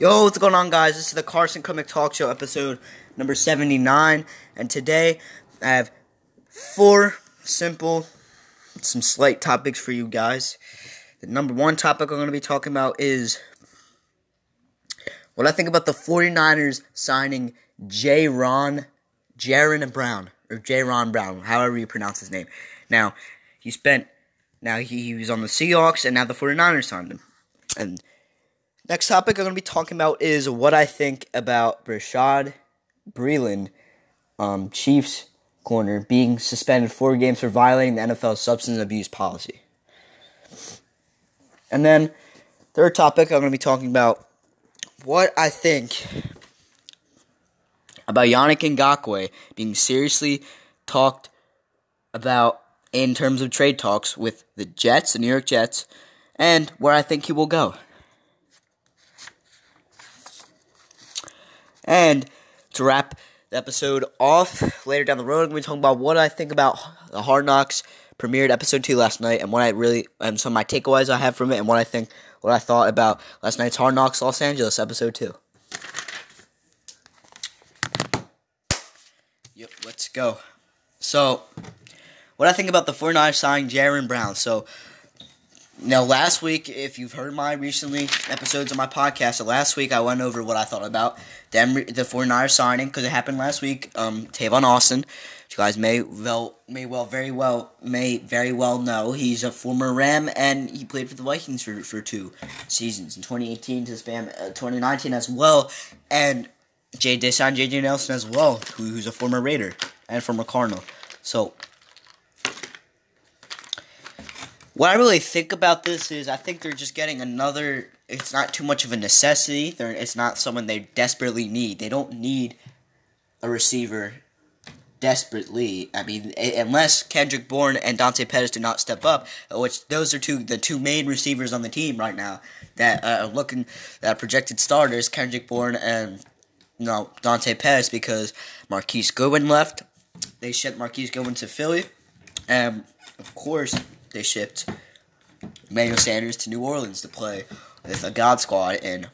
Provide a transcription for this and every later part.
Yo, what's going on, guys? This is the Carson Krupnick Talk Show episode number 79, and today I have four simple, some slight topics for you guys. The number one topic I'm going to be talking about is what I think about the 49ers signing J. Ron, Jaron Brown, or J. Ron Brown, however you pronounce his name. Now, he spent, now he, he was on the Seahawks, and now the 49ers signed him. And Next topic I'm going to be talking about is what I think about Bashaud Breeland, um, Chiefs corner, being suspended four games for violating the NFL substance abuse policy. And then, third topic I'm going to be talking about what I think about Yannick Ngakoue being seriously talked about in terms of trade talks with the Jets, the New York Jets, and where I think he will go. And to wrap the episode off, later down the road, I'm going to be talking about what I think about the Hard Knocks premiered episode two last night, and what I really and some of my takeaways I have from it, and what I think, what I thought about last night's Hard Knocks Los Angeles episode two. Yep, let's go. So, what I think about the 49ers signing Jaron Brown. So, now, last week, if you've heard my recently episodes of my podcast, so last week I went over what I thought about them, the 49ers signing, because it happened last week. Um, Tavon Austin, you guys may well, may well, very well, may very well know, he's a former Ram, and he played for the Vikings for, for two seasons, in 2018 to spam, uh, 2019 as well, and Jay Desan, JJ Nelson as well, who, who's a former Raider and former Cardinal. So, what I really think about this is I think they're just getting another. It's not too much of a necessity. They're, it's not someone they desperately need. They don't need a receiver desperately. I mean, unless Kendrick Bourne and Dante Pettis do not step up, which those are two the two main receivers on the team right now that uh, are looking that projected starters, Kendrick Bourne and you know, Dante Pettis, because Marquise Goodwin left. They shipped Marquise Goodwin to Philly, and of course they shipped Emmanuel Sanders to New Orleans to play with a God squad and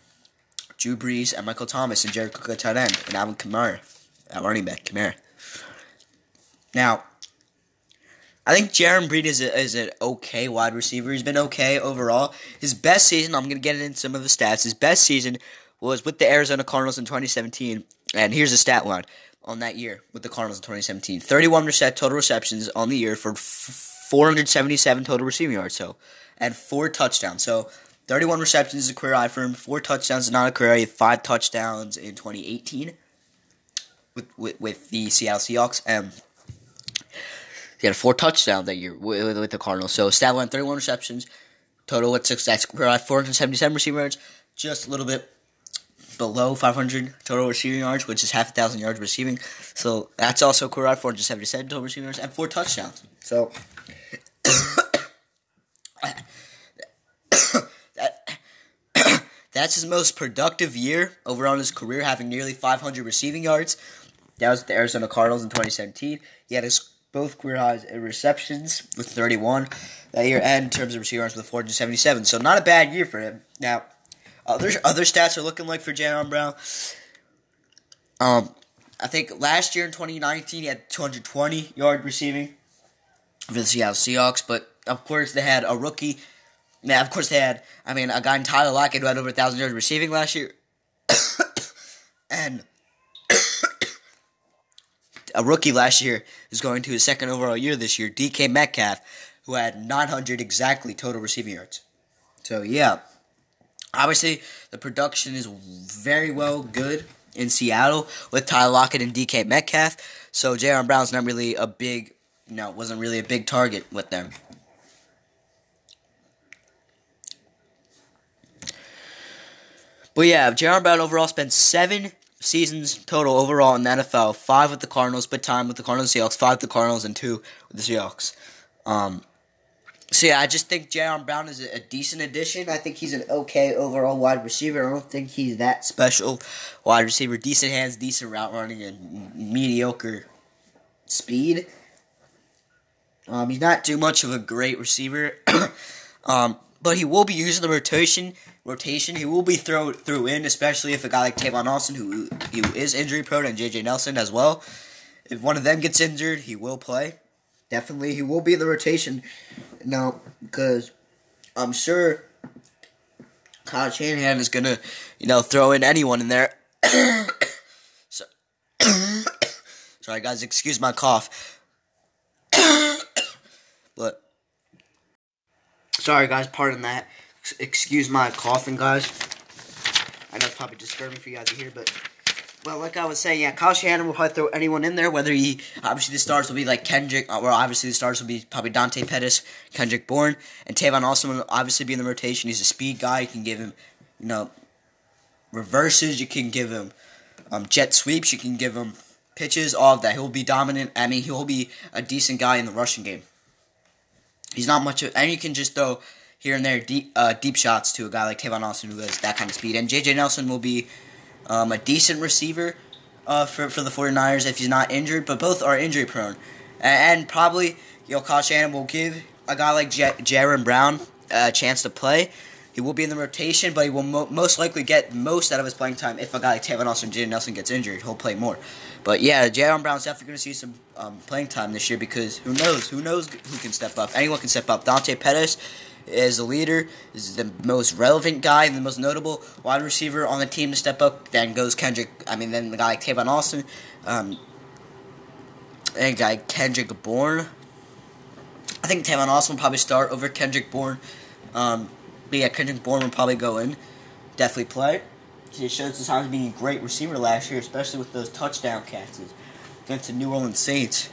Drew Brees and Michael Thomas and Jared Cook at tight end and Alvin Kamara at running back. Kamara. Now, I think Jaron Breed is, a, is an okay wide receiver. He's been okay overall. His best season, I'm going to get into some of the stats. His best season was with the Arizona Cardinals in 2017. And here's the stat line on that year with the Cardinals in 2017 31 total receptions on the year for 477 total receiving yards, so and four touchdowns. So 31 receptions is a career high for him. Four touchdowns is not a career high. Five touchdowns in 2018 with with, with the Seattle Seahawks. And he had four touchdowns that year with, with the Cardinals. So stat line 31 receptions, total with six. That's career high 477 receiving yards, just a little bit below 500 total receiving yards, which is half a thousand yards receiving. So that's also career high 477 total receiving yards and four touchdowns. So that's his most productive year overall in his career, having nearly 500 receiving yards. That was the Arizona Cardinals in 2017. He had his both career highs in receptions with 31 that year, and in terms of receiving yards with 477. So not a bad year for him. Now, other other stats are looking like for Jaron Brown. Um, I think last year in 2019 he had 220 yard receiving for the Seattle Seahawks, but of course they had a rookie. Yeah, of course they had. I mean, a guy in Tyler Lockett who had over a thousand yards receiving last year, and a rookie last year is going to his second overall year this year. DK Metcalf, who had 900 exactly total receiving yards. So yeah, obviously the production is very well good in Seattle with Tyler Lockett and DK Metcalf. So Jaron Brown's not really a big no, it wasn't really a big target with them. But yeah, Jaron Brown overall spent seven seasons total overall in the NFL. Five with the Cardinals, but time with the Cardinals Seahawks. Five with the Cardinals and two with the Seahawks. Um, so yeah, I just think Jaron Brown is a, decent addition. I think he's an okay overall wide receiver. I don't think he's that special wide receiver. Decent hands, decent route running, and mediocre speed. Um, he's not too much of a great receiver, um, but he will be using the rotation rotation. He will be thrown through in, especially if a guy like Tavon Austin, who who is injury prone, and JJ Nelson as well. If one of them gets injured, he will play. Definitely, he will be in the rotation. No, because I'm sure Kyle Shanahan is gonna, you know, throw in anyone in there. so, sorry, guys, excuse my cough. but sorry, guys, pardon that. Excuse my coughing, guys. I know it's probably disturbing for you guys to hear, but well, like I was saying, yeah, Kyle Shanahan will probably throw anyone in there. Whether he obviously the stars will be like Kendrick, or obviously the stars will be probably Dante Pettis, Kendrick Bourne, and Tavon Austin will obviously be in the rotation. He's a speed guy. You can give him, you know, reverses. You can give him um, jet sweeps. You can give him pitches. All of that. He'll be dominant. I mean, he'll be a decent guy in the rushing game. He's not much, of, and you can just throw here and there deep uh, deep shots to a guy like Tavon Austin who has that kind of speed. And JJ Nelson will be um, a decent receiver uh, for, for the 49ers if he's not injured, but both are injury prone. And, and probably, you know, Kyle Shanahan will give a guy like J- Jaron Brown a chance to play. He will be in the rotation, but he will mo- most likely get most out of his playing time if a guy like Tavon Austin Jaden Nelson gets injured. He'll play more. But yeah, Jaron Brown's definitely going to see some um, playing time this year because who knows? Who knows who can step up? Anyone can step up. Dante Pettis is the leader, is the most relevant guy, and the most notable wide receiver on the team to step up. Then goes Kendrick. I mean, then the guy like Tavon Austin, um, and guy Kendrick Bourne. I think Tavon Austin will probably start over Kendrick Bourne. Um, but yeah, Kendrick Bourne will probably go in, definitely play. He showed signs of being a great receiver last year, especially with those touchdown catches against the New Orleans Saints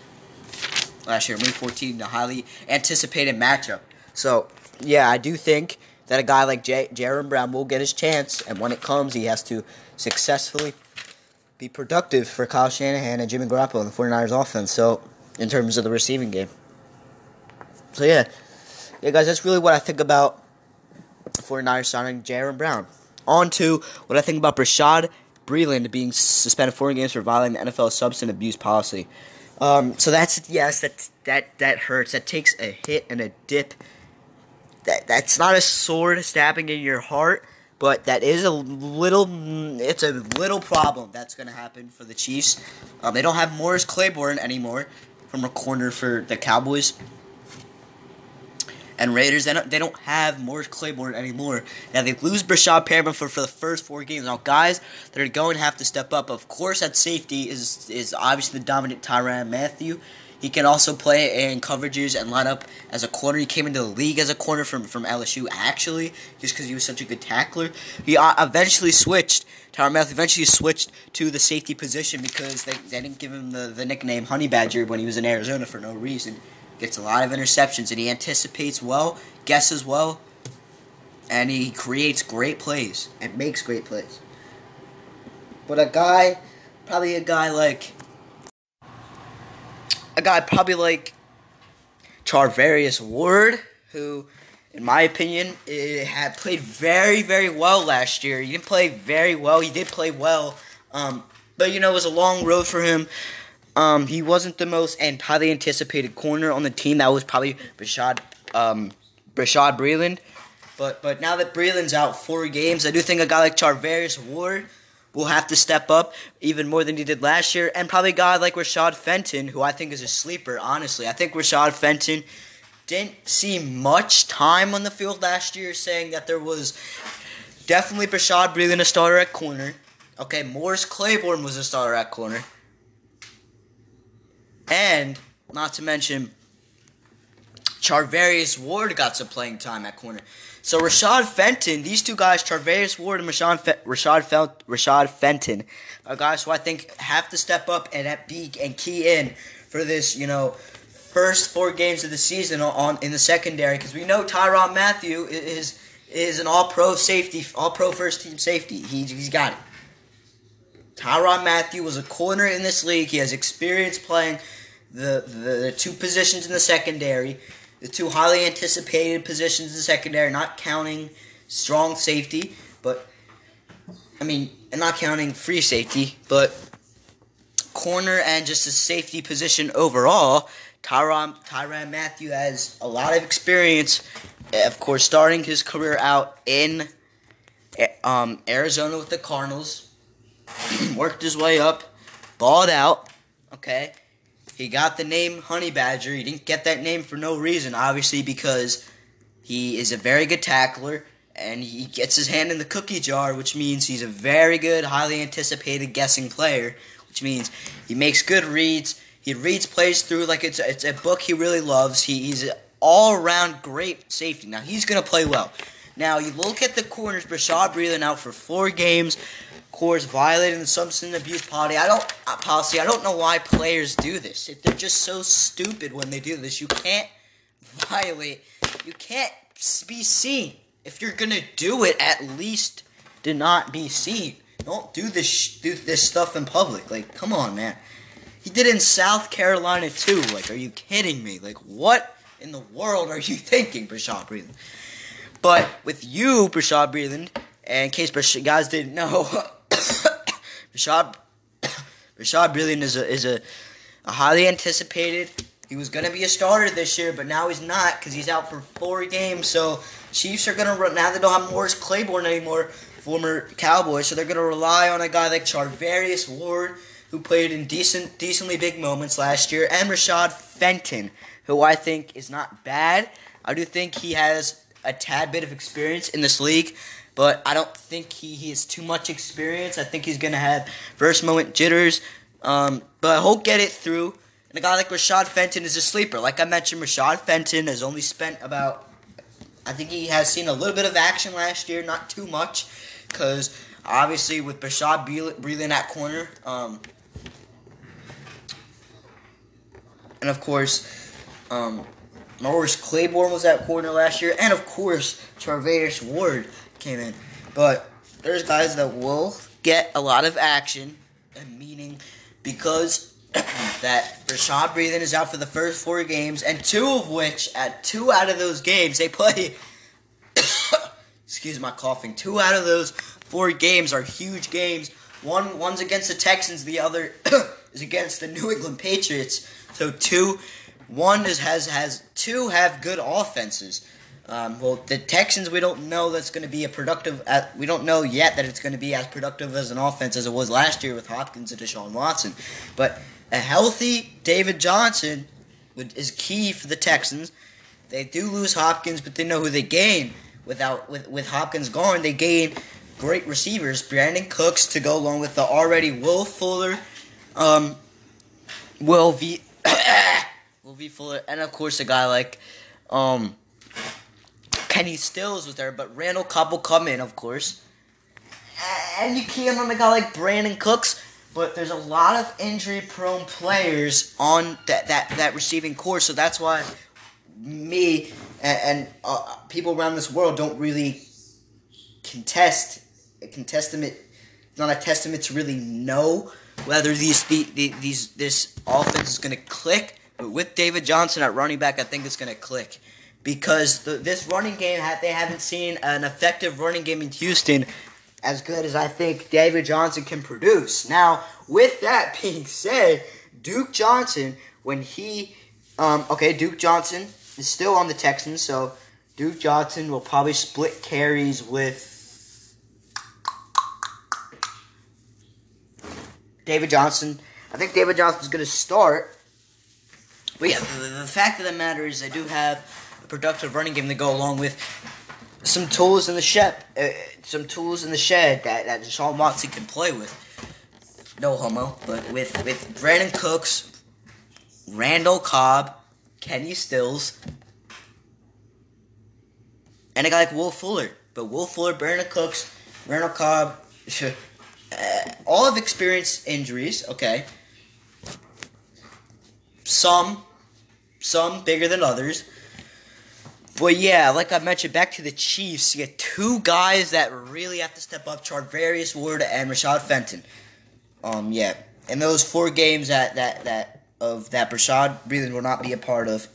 last year, Week 14, a highly anticipated matchup. So yeah, I do think that a guy like J- Jaron Brown will get his chance, and when it comes, he has to successfully be productive for Kyle Shanahan and Jimmy Garoppolo in the 49ers offense. So, in terms of the receiving game. So, yeah. Yeah, guys, that's really what I think about the 49ers signing Jaron Brown. On to what I think about Bashaud Breeland being suspended four games for violating the NFL substance abuse policy. Um, so that's yes, that that that hurts. That takes a hit and a dip that that's not a sword stabbing in your heart, but that is a little. It's a little problem that's going to happen for the Chiefs. Um, they don't have Morris Claiborne anymore from a corner for the Cowboys and Raiders. They don't, they don't have Morris Claiborne anymore. Now they lose Breshad Perriman for, for the first four games. Now guys that are going to have to step up. Of course, at safety is is obviously the dominant Tyrann Mathieu. He can also play in coverages and line up as a corner. He came into the league as a corner from, from LSU, actually, just because he was such a good tackler. He uh, eventually switched, Tyrann Mathieu eventually switched to the safety position because they, they didn't give him the, the nickname Honey Badger when he was in Arizona for no reason. Gets a lot of interceptions, and he anticipates well, guesses well, and he creates great plays and makes great plays. But a guy, probably a guy like a guy probably like Charvarius Ward, who, in my opinion, had played very, very well last year. He didn't play very well. He did play well, um, but you know it was a long road for him. Um, he wasn't the most and highly anticipated corner on the team. That was probably Breshad, um, Breshad Breeland. But but now that Breeland's out four games, I do think a guy like Charvarius Ward will have to step up even more than he did last year. And probably a guy like Rashad Fenton, who I think is a sleeper, honestly. I think Rashad Fenton didn't see much time on the field last year, saying that there was definitely Breshad Breeland a starter at corner. Okay, Morris Claiborne was a starter at corner. And, not to mention, Charvarius Ward got some playing time at corner. So Rashad Fenton, these two guys, Charvarius Ward and Rashad, Rashad, Rashad Fenton, are guys who I think have to step up and at and key in for this, you know, first four games of the season on, in the secondary because we know Tyrann Mathieu is is an All Pro safety, All Pro first team safety. He, he's got it. Tyrann Mathieu was a corner in this league. He has experience playing the, the, the two positions in the secondary the two highly anticipated positions in the secondary, not counting strong safety, but I mean, and not counting free safety, but corner and just a safety position overall. Tyron Tyrann Mathieu has a lot of experience, of course, starting his career out in um, Arizona with the Cardinals. worked his way up, balled out. Okay, he got the name Honey Badger. He didn't get that name for no reason, obviously, because he is a very good tackler and he gets his hand in the cookie jar, which means he's a very good, highly anticipated guessing player, which means he makes good reads. He reads plays through like it's it's a book he really loves. He, he's an all around great safety. Now he's gonna play well. Now you look at the corners, Bashaud Breeland out for four games. Of course, violating the substance abuse policy. I don't uh, policy. I don't know why players do this. If They're just so stupid when they do this. You can't violate. You can't be seen. If you're gonna do it, at least do not be seen. Don't do this do this stuff in public. Like, come on, man. He did in South Carolina too. Like, are you kidding me? Like, what in the world are you thinking, Bashaud Breeland? But with you, Bashaud Breeland, and in case you guys didn't know, Bashaud Bashaud Breeland is a is a, a highly anticipated. He was gonna be a starter this year, but now he's not because he's out for four games. So Chiefs are gonna now. They don't have Morris Claiborne anymore, former Cowboy, so they're gonna rely on a guy like Charvarius Ward, who played in decent, decently big moments last year, and Rashad Fenton, who I think is not bad. I do think he has a tad bit of experience in this league, but I don't think he, he has too much experience. I think he's gonna have first moment jitters, um, but he'll get it through. And a guy like Rashad Fenton is a sleeper. Like I mentioned, Rashad Fenton has only spent about I think he has seen a little bit of action last year, not too much, because obviously with Bashaud Breeland at corner, um, and of course, um, Morris Claiborne was at corner last year, and of course, Charvarius Ward came in. But there's guys that will get a lot of action, and meaning because that Rashad Breeland is out for the first four games, and two of which, at two out of those games, they play. excuse my coughing. Two out of those four games are huge games. One one's against the Texans, the other is against the New England Patriots. So two, one is has has two have good offenses. Um, well, the Texans, we don't know that's going to be a productive. Uh, we don't know yet that it's going to be as productive as an offense as it was last year with Hopkins and Deshaun Watson. But a healthy David Johnson is key for the Texans. They do lose Hopkins, but they know who they gain. Without with with Hopkins gone, they gain great receivers. Brandin Cooks to go along with the already Will Fuller, um, Will V, Will V Fuller, and of course a guy like, um, Kenny Stills was there, but Randall Cobb will come in, of course. And you can't on a guy like Brandin Cooks but there's a lot of injury prone players on that, that, that receiving corps, so that's why me and, and uh, people around this world don't really contest can testament not a testament to really know whether these the, the, these this offense is going to click. With David Johnson at running back, I think it's going to click because the, this running game they haven't seen an effective running game in Houston as good as I think David Johnson can produce. Now, with that being said, Duke Johnson, when he, um, okay, Duke Johnson is still on the Texans, so Duke Johnson will probably split carries with David Johnson. I think David Johnson's going to start. But yeah, the, the fact of the matter is, I do have a productive running game to go along with some tools in the shed, uh, some tools in the shed that that Deshaun Watson can play with. No homo, but with with Brandin Cooks, Randall Cobb, Kenny Stills, and a guy like Will Fuller. But Will Fuller, Brandin Cooks, Randall Cobb, uh, all have experienced injuries. Okay, some some bigger than others. But yeah, like I mentioned, back to the Chiefs, you get two guys that really have to step up: Charvarius Ward and Rashad Fenton. Um, yeah, and those four games that that that of that Rashad Breeland will not be a part of.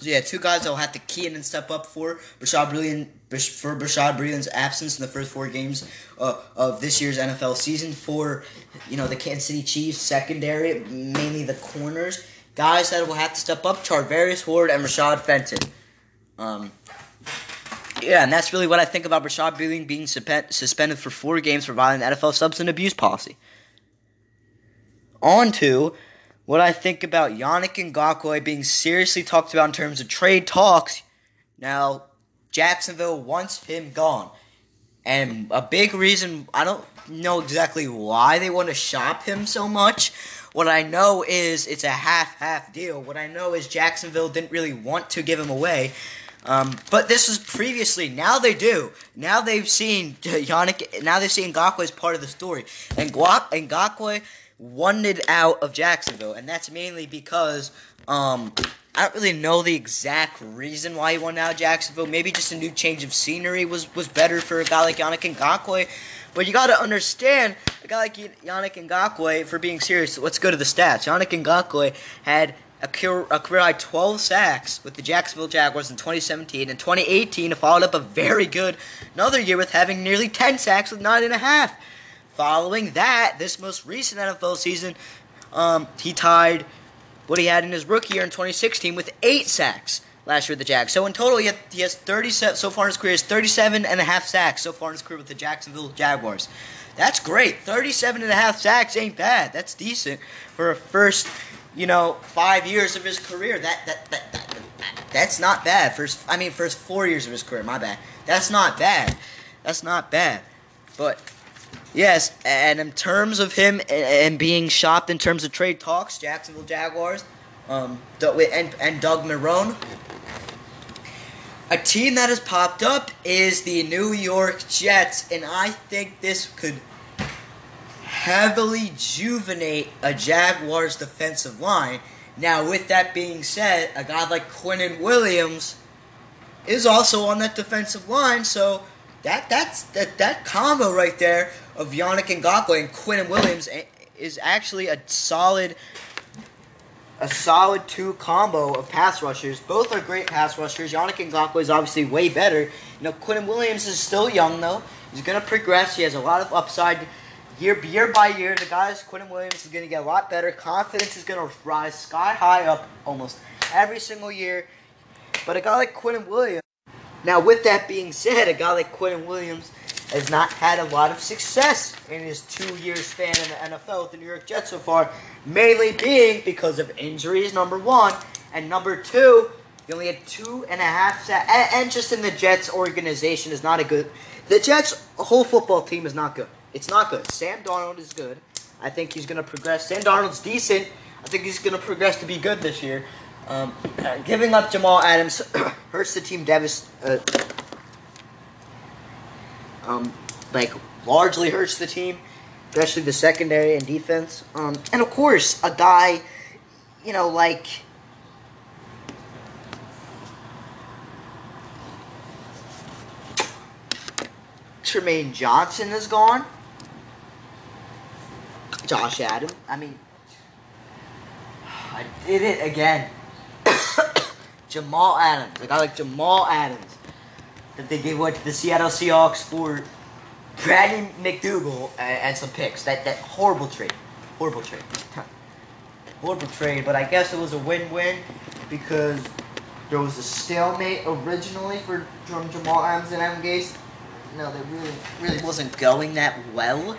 So yeah, two guys that will have to key in and step up for Rashad Breeland for Rashad Breeland's absence in the first four games uh, of this year's NFL season for you know the Kansas City Chiefs secondary, mainly the corners guys that will have to step up: Charvarius Ward and Rashad Fenton. Um, Yeah, and that's really what I think about Rashad being suspended for four games for violating the NFL substance abuse policy. On to what I think about Yannick Ngakoue being seriously talked about in terms of trade talks. Now, Jacksonville wants him gone. And a big reason, I don't know exactly why they want to shop him so much. What I know is it's a half half deal. What I know is Jacksonville didn't really want to give him away. Um, but this was previously. Now they do. Now they've seen Yannick. Now they've seen Ngakoue as part of the story. And Ngakoue wanted out of Jacksonville, and that's mainly because um, I don't really know the exact reason why he wanted out of Jacksonville. Maybe just a new change of scenery was was better for a guy like Yannick Ngakoue. But you got to understand, a guy like Yannick Ngakoue, for being serious, let's go to the stats. Yannick Ngakoue had a career, a career high 12 sacks with the Jacksonville Jaguars in 2017. and 2018, followed up a very good another year with having nearly 10 sacks with nine and a half. Following that, this most recent NFL season, um, he tied what he had in his rookie year in 2016 with eight sacks last year with the Jags. So in total, he, had, he has 37 so far in his career. Has 37 and a half sacks so far in his career with the Jacksonville Jaguars. That's great. 37 and a half sacks ain't bad. That's decent for a first you know, five years of his career. That that, that, that, that that's not bad. First, I mean, first four years of his career. My bad. That's not bad. That's not bad. But yes, and in terms of him and being shopped in terms of trade talks, Jacksonville Jaguars, um, and and Doug Marrone. A team that has popped up is the New York Jets, and I think this could heavily juvenate a Jaguars defensive line. Now, with that being said, a guy like Quinnen Williams is also on that defensive line, so that that's that that combo right there of Yannick Ngakoue and Quinnen Williams is actually a solid a solid two combo of pass rushers. Both are great pass rushers. Yannick Ngakoue is obviously way better. You know, Quinnen Williams is still young though. He's gonna progress. He has a lot of upside year year by year, the guys Quinnen Williams is to get a lot better. Confidence is to rise sky high up almost every single year. But a guy like Quinnen Williams, now with that being said, a guy like Quinnen Williams has not had a lot of success in his two-year span in the NFL with the New York Jets so far, mainly being because of injuries. Number one, and number two, he only had two and a half sacks, and, and just in the Jets organization is not a good. The Jets whole football team is not good. It's not good. Sam Darnold is good. I think he's going to progress. Sam Darnold's decent. I think he's going to progress to be good this year. Um, giving up Jamal Adams hurts the team devast- uh, um, like largely hurts the team, especially the secondary and defense. Um, and of course, a guy, you know, like Tremaine Johnson is gone. Josh Adams. I mean, I did it again. Jamal Adams. I like Jamal Adams. That they gave away to the Seattle Seahawks for Brandon McDougald and, and some picks. That that horrible trade. Horrible trade. horrible trade. But I guess it was a win-win because there was a stalemate originally for from Jamal Adams and Adam Gase. No, they really really wasn't going that well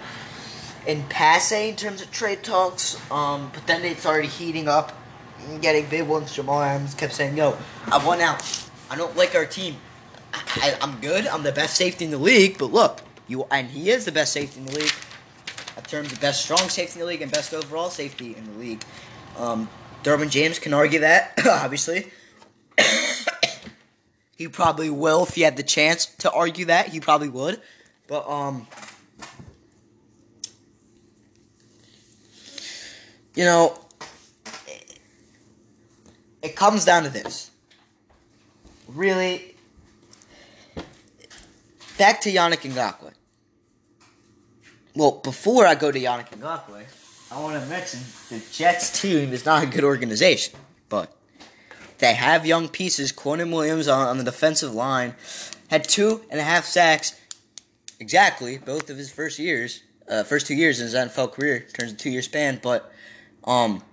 in passing in terms of trade talks. Um, but then they started heating up and getting big ones. Jamal Adams kept saying, "Yo, I won out. I don't like our team. I, am good. I'm the best safety in the league. But look, you and he is the best safety in the league. In terms of best strong safety in the league and best overall safety in the league. Um, Derwin James can argue that, obviously." he probably will if he had the chance to argue that. He probably would. But um you know, it comes down to this. Really, back to Yannick Ngakoue. Well, before I go to Yannick Ngakoue, I want to mention the Jets team is not a good organization, but they have young pieces. Quinnen Williams on, on the defensive line had two and a half sacks, exactly both of his first years, uh, first two years in his NFL career, turns a two year span, but um,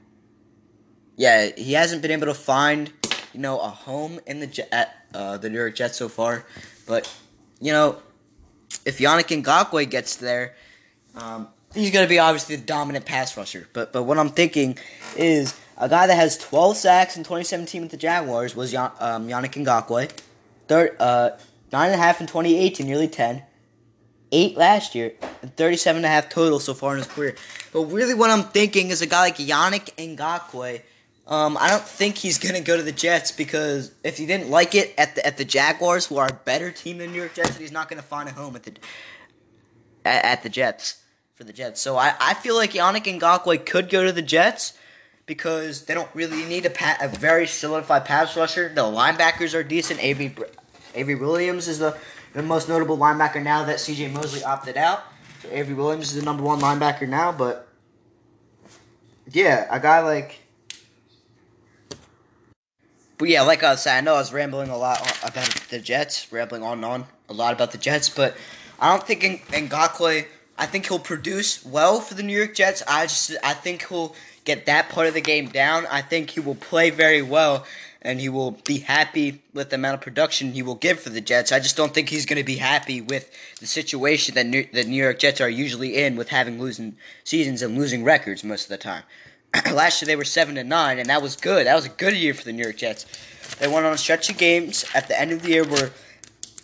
yeah, he hasn't been able to find. you know, a home in the Jet, uh, the New York Jets so far. But you know, if Yannick Ngakoue gets there, um, he's going to be obviously the dominant pass rusher. But but what I'm thinking is a guy that has 12 sacks in 2017 with the Jaguars was Yan, um, Yannick Ngakoue. Third, uh, nine and a half in 2018, nearly 10. Eight last year, and 37 and a half total so far in his career. But really, what I'm thinking is a guy like Yannick Ngakoue. Um, I don't think he's gonna go to the Jets because if he didn't like it at the at the Jaguars, who are a better team than New York Jets, he's not gonna find a home at the at, at the Jets for the Jets. So I, I feel like Yannick Ngakoue could go to the Jets because they don't really need a, pa- a very solidified pass rusher. The linebackers are decent. Avery Avery Williams is the the most notable linebacker now that CJ Mosley opted out. So Avery Williams is the number one linebacker now, but yeah, a guy like. But yeah, like I saying, I know I was rambling a lot about the Jets, rambling on and on a lot about the Jets, but I don't think Ngakoue. I think he'll produce well for the New York Jets. I just I think he'll get that part of the game down. I think he will play very well and he will be happy with the amount of production he will give for the Jets. I just don't think he's going to be happy with the situation that New, the New York Jets are usually in with having losing seasons and losing records most of the time. Last year they were seven and nine, and that was good. That was a good year for the New York Jets. They went on a stretch of games at the end of the year where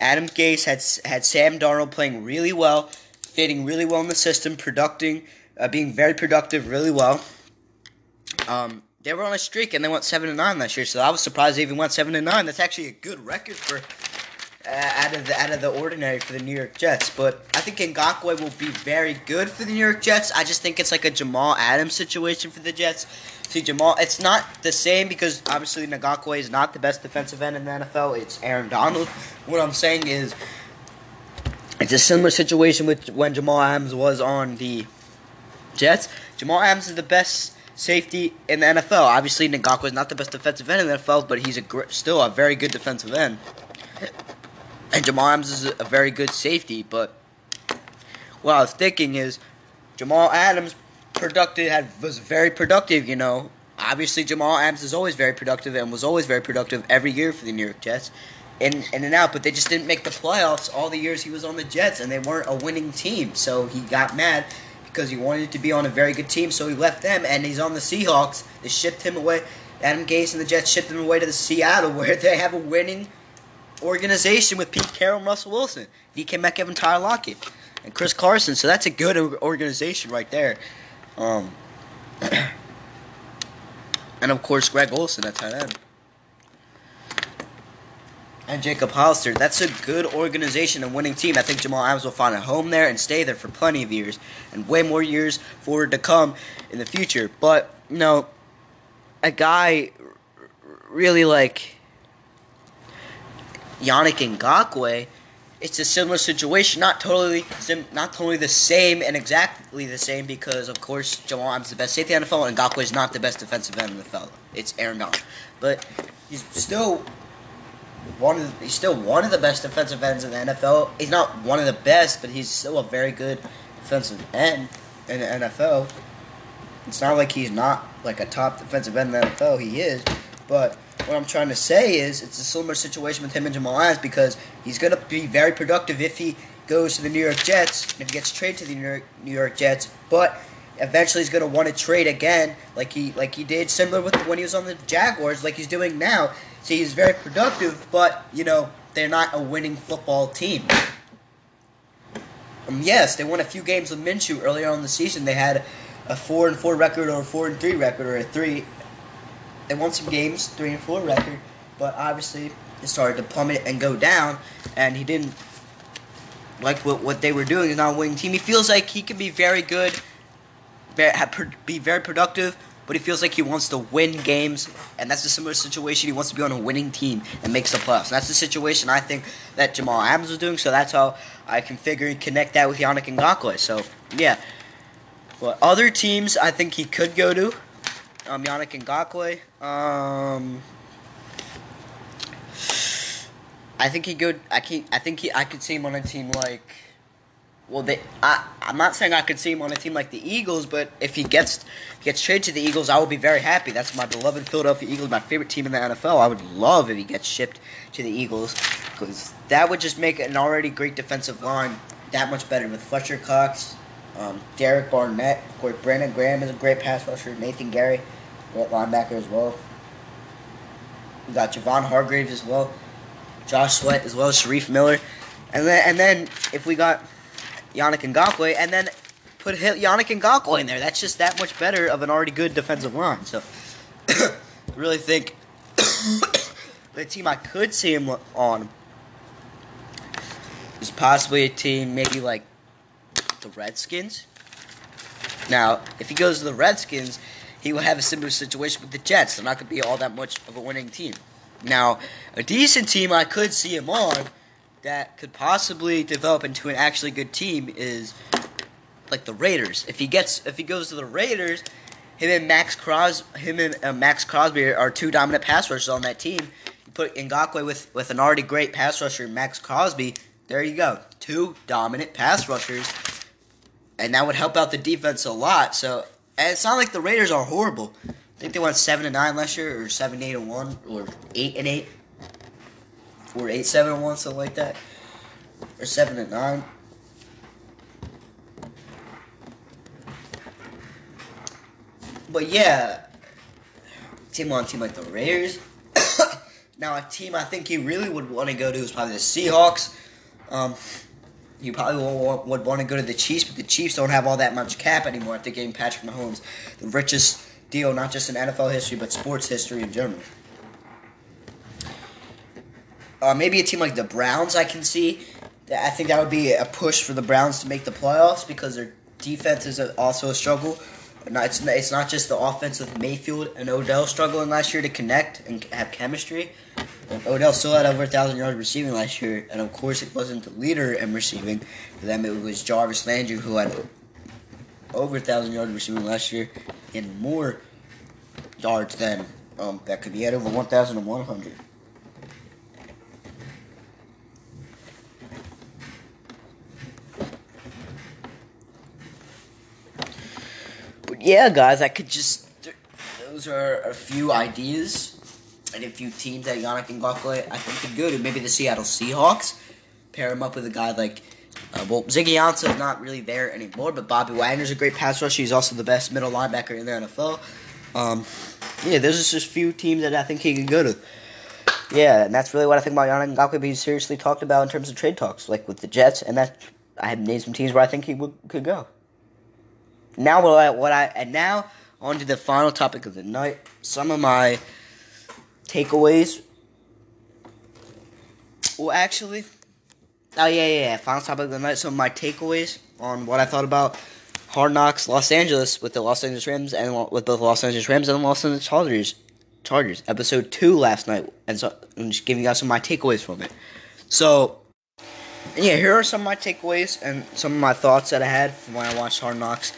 Adam Gase had had Sam Darnold playing really well, fitting really well in the system, producing, uh, being very productive, really well. Um, they were on a streak and they went seven and nine last year. So I was surprised they even went seven and nine. That's actually a good record for uh, out of the out of the ordinary for the New York Jets. But I think Ngakoue will be very good for the New York Jets. I just think it's like a Jamal Adams situation for the Jets. See Jamal, it's not the same because obviously Ngakoue is not the best defensive end in the NFL. It's Aaron Donald. What I'm saying is. It's a similar situation with when Jamal Adams was on the Jets. Jamal Adams is the best safety in the NFL. Obviously, Ngakoue is not the best defensive end in the NFL, but he's a gr- still a very good defensive end. And Jamal Adams is a very good safety, but what I was thinking is Jamal Adams productive had was very productive, you know. Obviously Jamal Adams is always very productive and was always very productive every year for the New York Jets. In in and out, but they just didn't make the playoffs all the years he was on the Jets and they weren't a winning team. So he got mad because he wanted to be on a very good team, so he left them, and he's on the Seahawks. They shipped him away. Adam Gase and the Jets shipped him away to the Seattle, where they have a winning organization with Pete Carroll and Russell Wilson, DK Metcalf and Tyler Lockett, and Chris Carson. So that's a good organization right there. Um, and of course, Greg Olsen at tight end and Jacob Hollister. That's a good organization and winning team. I think Jamal Adams will find a home there and stay there for plenty of years and way more years forward to come in the future. But, you know, a guy really like Yannick Ngakoue, it's a similar situation. Not totally, not totally the same and exactly the same because, of course, Jamal Adams is the best safety in the NFL and Ngakoue is not the best defensive end in the NFL. It's Aaron Donald. But he's still one of the, he's still one of the best defensive ends in the NFL. He's not one of the best, but he's still a very good defensive end in the NFL. It's not like he's not like a top defensive end in the NFL. He is, but what I'm trying to say is it's a similar situation with him and Jamal Adams because he's going to be very productive if he goes to the New York Jets if he gets traded to the New York, Jets, but eventually he's going to want to trade again like he like he did similar with when he was on the Jaguars like he's doing now See, he's very productive, but you know they're not a winning football team. Um, yes, they won a few games with Minshew earlier on the season. They had a four and four record or a four and three record or a three. They won some games, three and four record, but obviously it started to plummet and go down, and he didn't like what what they were doing. He's not a winning team. He feels like he could be very good, be very productive, but he feels like he wants to win games, and that's a similar situation. He wants to be on a winning team and makes the playoffs. And that's the situation I think that Jamal Adams was doing. So that's how I can figure and connect that with Yannick Ngakoue. So yeah, but other teams I think he could go to. Um, Yannick Ngakoue. Um, I think he could. I can I think he. I could see him on a team like well, they, I, I'm not saying I could see him on a team like the Eagles, but if he gets gets traded to the Eagles, I will be very happy. That's my beloved Philadelphia Eagles, my favorite team in the NFL. I would love if he gets shipped to the Eagles because that would just make an already great defensive line that much better with Fletcher Cox, um, Derek Barnett, of course, Brandon Graham is a great pass rusher, Nathan Gerry, great linebacker as well. We got Javon Hargraves as well, Josh Sweat as well as Shareef Miller, and then and then if we got Yannick Ngakoue, and then put Yannick Ngakoue in there. That's just that much better of an already good defensive line. So, I really think the team I could see him on is possibly a team maybe like the Redskins. Now, if he goes to the Redskins, he will have a similar situation with the Jets. They're not going to be all that much of a winning team. Now, a decent team I could see him on that could possibly develop into an actually good team is like the Raiders. If he gets if he goes to the Raiders, him and Maxx Cros him and uh, Maxx Crosby are two dominant pass rushers on that team. You put Ngakoue with with an already great pass rusher, Maxx Crosby. There you go, two dominant pass rushers, and that would help out the defense a lot. So and it's not like the Raiders are horrible. I think they went seven and nine last year, or seven eight and one, or eight and eight or eight seven one something like that, or seven and nine. But yeah, team on team like the Raiders. now a team I think he really would want to go to is probably the Seahawks. Um, you probably would want to go to the Chiefs, but the Chiefs don't have all that much cap anymore after getting Patrick Mahomes, the richest deal not just in NFL history but sports history in general. Uh, maybe a team like the Browns, I can see. I think that would be a push for the Browns to make the playoffs because their defense is also a struggle. It's, it's not just the offense with Mayfield and Odell struggling last year to connect and have chemistry. Odell still had over a thousand yards receiving last year, and of course it wasn't the leader in receiving. For them, it was Jarvis Landry who had over a thousand yards receiving last year and more yards than um, that could be at over one thousand one hundred. yeah, guys, I could just. Those are a few ideas and a few teams that Yannick Ngakoue I think could go to. Maybe the Seattle Seahawks. Pair him up with a guy like. Uh, well, Ziggy Ansah is not really there anymore, but Bobby Wagner's a great pass rusher. He's also the best middle linebacker in the NFL. Um, yeah, there's just a few teams that I think he could go to. Yeah, and that's really what I think about Yannick Ngakoue being seriously talked about in terms of trade talks, like with the Jets, and that I have named some teams where I think he would, could go. Now what I, what I and now on to the final topic of the night. Some of my takeaways. Well, actually, oh yeah, yeah, yeah. Final topic of the night. So my takeaways on what I thought about Hard Knocks Los Angeles with the Los Angeles Rams and with both Los Angeles Rams and the Los Angeles Chargers. Chargers episode two last night, and so I'm just giving you guys some of my takeaways from it. So, yeah, here are some of my takeaways and some of my thoughts that I had from when I watched Hard Knocks.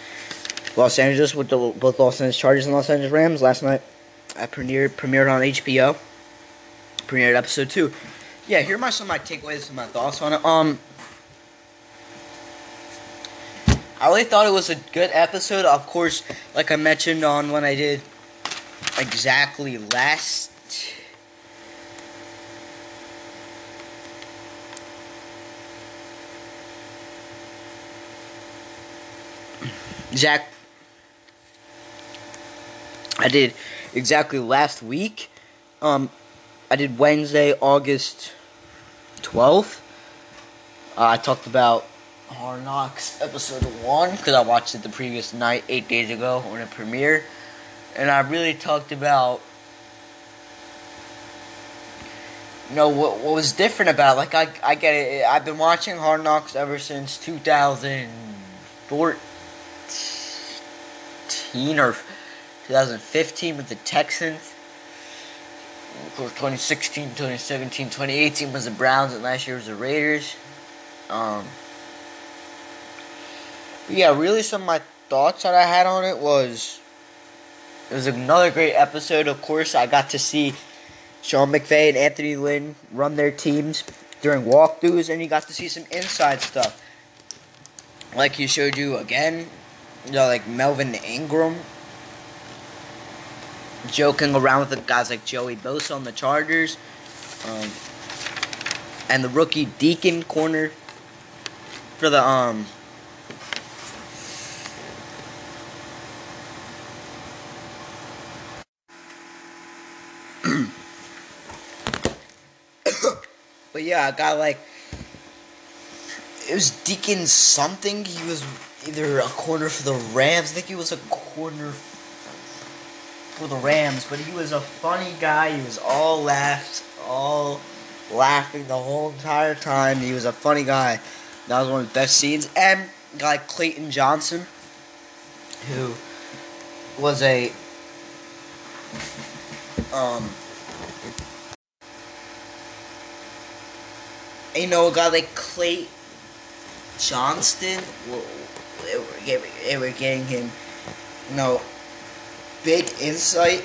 Los Angeles with the both Los Angeles Chargers and Los Angeles Rams last night. I premiered premiered on HBO. Premiered episode two. Yeah, here are my some of my takeaways and my thoughts on it. Um, I really thought it was a good episode. Of course, like I mentioned on when I did exactly last Jack I did exactly last week. Um, I did Wednesday, August 12th. Uh, I talked about Hard Knocks episode 1 because I watched it the previous night, eight days ago, when it premiered. And I really talked about you know what what was different about like I I get it I've been watching Hard Knocks ever since 2014 or 2015 with the Texans. Of course, 2016, 2017, 2018 was the Browns, and last year was the Raiders. Um, yeah, really, some of my thoughts that I had on it was it was another great episode. Of course, I got to see Sean McVay and Anthony Lynn run their teams during walkthroughs, and you got to see some inside stuff. like he showed you again, you know, like Melvin Ingram joking around with the guys like Joey Bosa on the Chargers, um, and the rookie Deacon corner for the um. but yeah, I got like it was Deacon something. He was either a corner for the Rams. I think he was a corner for the Rams, but he was a funny guy. He was all laughs, all laughing the whole entire time. He was a funny guy. That was one of the best scenes. And guy Clayton Johnson, who was a um you know a guy like Clay Johnston. They were, getting him, you know, big insight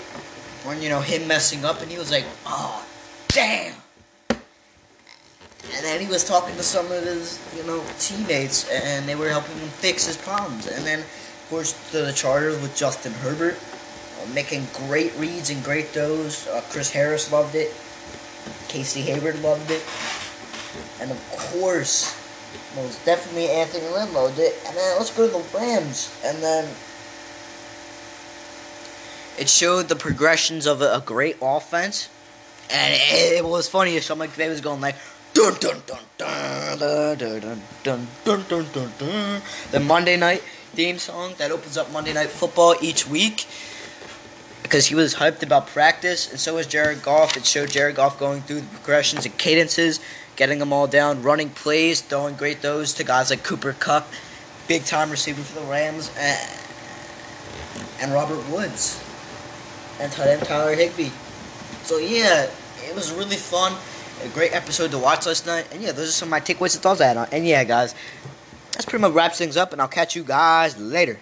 on you know him messing up, and he was like, "Oh, damn." And then he was talking to some of his, you know, teammates, and they were helping him fix his problems. And then, of course, to the Chargers with Justin Herbert, uh, making great reads and great throws. Uh, Chris Harris loved it. Casey Hayward loved it. And of course, most definitely Anthony Lynn loved it. And then let's go to the Rams. And then it showed the progressions of a, a great offense. And it, it was funny. Sean McVay was going like, dun dun dun dun dun dun dun dun dun dun dun. The Monday night theme song that opens up Monday Night Football each week. Because he was hyped about practice, and so was Jared Goff. It showed Jared Goff going through the progressions and cadences, getting them all down, running plays, throwing great throws to guys like Cooper Kupp, big time receiver for the Rams, and, and Robert Woods, and Tyler Higbee. So yeah, it was really fun. A great episode to watch last night. And yeah, those are some of my takeaways and thoughts I had on. And yeah, guys, that's pretty much wraps things up. And I'll catch you guys later.